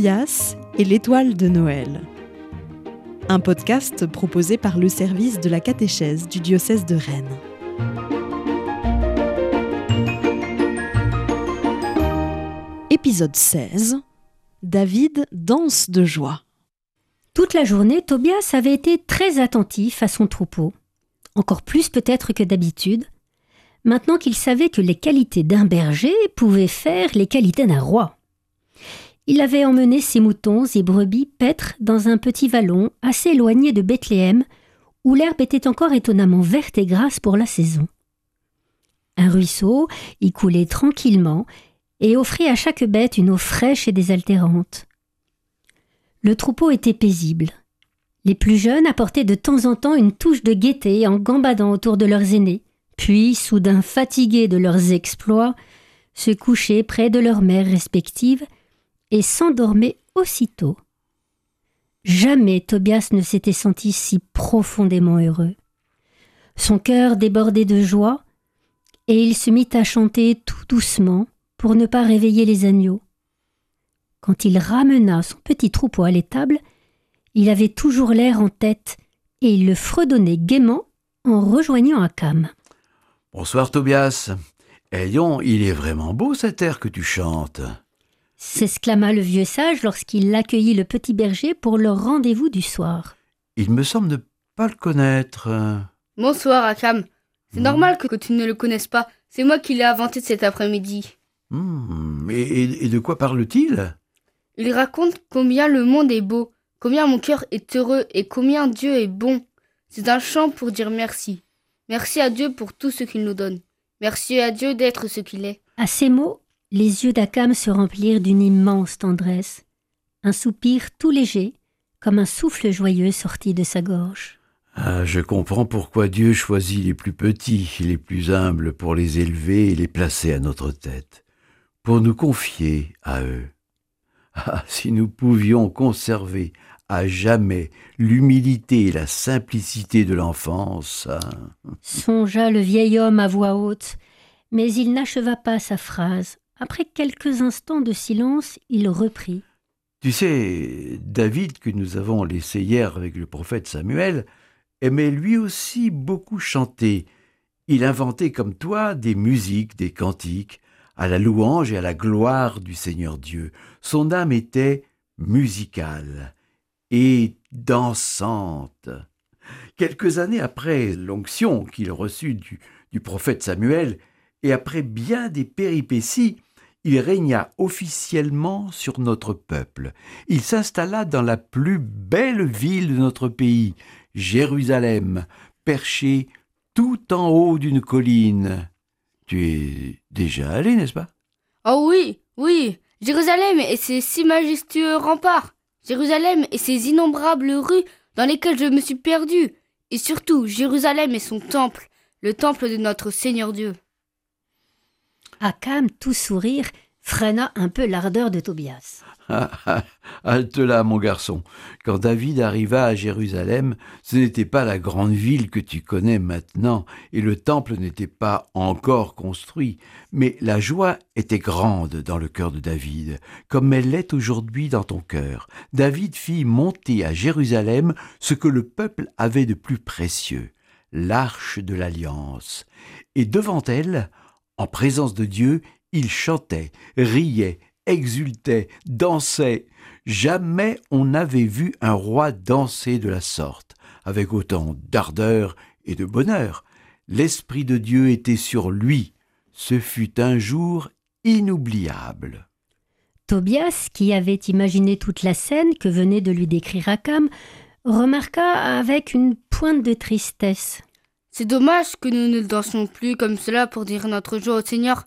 Tobias et l'étoile de Noël. Un podcast proposé par le service de la catéchèse du diocèse de Rennes. Épisode 16. David danse de joie. Toute la journée, Tobias avait été très attentif à son troupeau, encore plus peut-être que d'habitude, maintenant qu'il savait que les qualités d'un berger pouvaient faire les qualités d'un roi. Il avait emmené ses moutons et brebis paître dans un petit vallon assez éloigné de Bethléem, où l'herbe était encore étonnamment verte et grasse pour la saison. Un ruisseau y coulait tranquillement et offrait à chaque bête une eau fraîche et désaltérante. Le troupeau était paisible. Les plus jeunes apportaient de temps en temps une touche de gaieté en gambadant autour de leurs aînés, puis, soudain fatigués de leurs exploits, se couchaient près de leurs mères respectives et s'endormaient aussitôt. Jamais Tobias ne s'était senti si profondément heureux. Son cœur débordait de joie, et il se mit à chanter tout doucement pour ne pas réveiller les agneaux. Quand il ramena son petit troupeau à l'étable, il avait toujours l'air en tête, et il le fredonnait gaiement en rejoignant Akam. Bonsoir Tobias. Ayons, il est vraiment beau cet air que tu chantes s'exclama le vieux sage lorsqu'il accueillit le petit berger pour leur rendez-vous du soir. Il me semble ne pas le connaître. Bonsoir, Akam. C'est normal que, tu ne le connaisses pas. C'est moi qui l'ai inventé cet après-midi. Hmm, et, et de quoi parle-t-il? Il raconte combien le monde est beau, combien mon cœur est heureux et combien Dieu est bon. C'est un chant pour dire merci. Merci à Dieu pour tout ce qu'il nous donne. Merci à Dieu d'être ce qu'il est. À ces mots, les yeux d'Akam se remplirent d'une immense tendresse, un soupir tout léger, comme un souffle joyeux sorti de sa gorge. Ah, je comprends pourquoi Dieu choisit les plus petits, les plus humbles, pour les élever et les placer à notre tête, pour nous confier à eux. Ah, si nous pouvions conserver à jamais l'humilité et la simplicité de l'enfance. Hein. Songea le vieil homme à voix haute, mais il n'acheva pas sa phrase. Après quelques instants de silence, il reprit. Tu sais, David, que nous avons laissé hier avec le prophète Samuel, aimait lui aussi beaucoup chanter. Il inventait comme toi des musiques, des cantiques, à la louange et à la gloire du Seigneur Dieu. Son âme était musicale et dansante. Quelques années après l'onction qu'il reçut du, du prophète Samuel, et après bien des péripéties, il régna officiellement sur notre peuple. Il s'installa dans la plus belle ville de notre pays, Jérusalem, perchée tout en haut d'une colline. Tu es déjà allé, n'est-ce pas? Oh oui, oui, Jérusalem et ses si majestueux remparts, Jérusalem et ses innombrables rues dans lesquelles je me suis perdu, et surtout Jérusalem et son temple, le temple de notre Seigneur Dieu. Akam, tout sourire, freina un peu l'ardeur de Tobias. Halte là, mon garçon. Quand David arriva à Jérusalem, ce n'était pas la grande ville que tu connais maintenant, et le temple n'était pas encore construit, mais la joie était grande dans le cœur de David, comme elle l'est aujourd'hui dans ton cœur. David fit monter à Jérusalem ce que le peuple avait de plus précieux, l'arche de l'alliance, et devant elle, en présence de Dieu, il chantait, riait, exultait, dansait. Jamais on n'avait vu un roi danser de la sorte, avec autant d'ardeur et de bonheur. L'Esprit de Dieu était sur lui. Ce fut un jour inoubliable. Tobias, qui avait imaginé toute la scène que venait de lui décrire Akam, remarqua avec une pointe de tristesse. C'est dommage que nous ne dansions plus comme cela pour dire notre joie au Seigneur.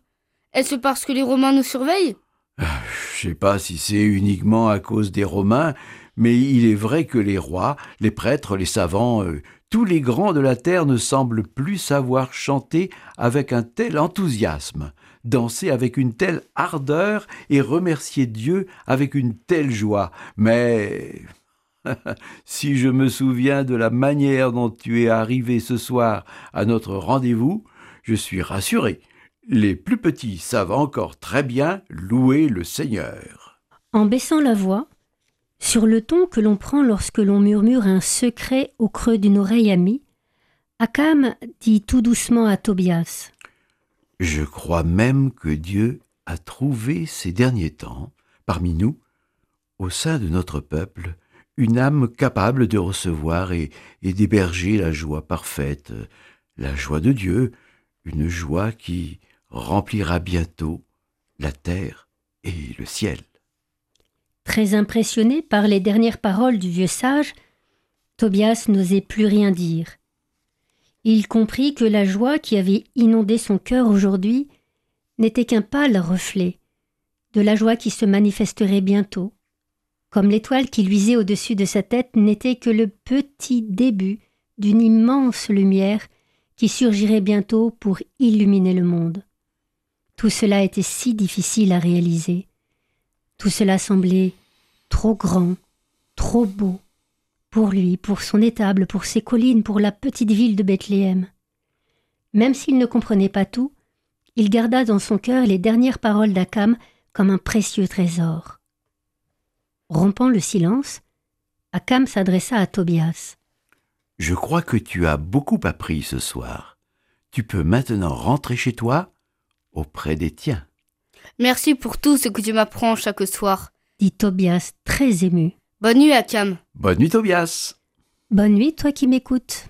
Est-ce parce que les Romains nous surveillent? Ah, Je sais pas si c'est uniquement à cause des Romains, mais il est vrai que les rois, les prêtres, les savants, euh, tous les grands de la terre ne semblent plus savoir chanter avec un tel enthousiasme, danser avec une telle ardeur et remercier Dieu avec une telle joie. Mais si je me souviens de la manière dont tu es arrivé ce soir à notre rendez-vous, je suis rassuré. Les plus petits savent encore très bien louer le Seigneur. En baissant la voix, sur le ton que l'on prend lorsque l'on murmure un secret au creux d'une oreille amie, Akam dit tout doucement à Tobias Je crois même que Dieu a trouvé ces derniers temps, parmi nous, au sein de notre peuple, une âme capable de recevoir et, d'héberger la joie parfaite, la joie de Dieu, une joie qui remplira bientôt la terre et le ciel. Très impressionné par les dernières paroles du vieux sage, Tobias n'osait plus rien dire. Il comprit que la joie qui avait inondé son cœur aujourd'hui n'était qu'un pâle reflet de la joie qui se manifesterait bientôt, comme l'étoile qui luisait au-dessus de sa tête n'était que le petit début d'une immense lumière qui surgirait bientôt pour illuminer le monde. Tout cela était si difficile à réaliser. Tout cela semblait trop grand, trop beau, pour lui, pour son étable, pour ses collines, pour la petite ville de Bethléem. Même s'il ne comprenait pas tout, il garda dans son cœur les dernières paroles d'Akam comme un précieux trésor. Rompant le silence, Akam s'adressa à Tobias. Je crois que tu as beaucoup appris ce soir. Tu peux maintenant rentrer chez toi auprès des tiens. Merci pour tout ce que tu m'apprends chaque soir, dit Tobias très ému. Bonne nuit, Akam. Bonne nuit, Tobias. Bonne nuit, toi qui m'écoutes.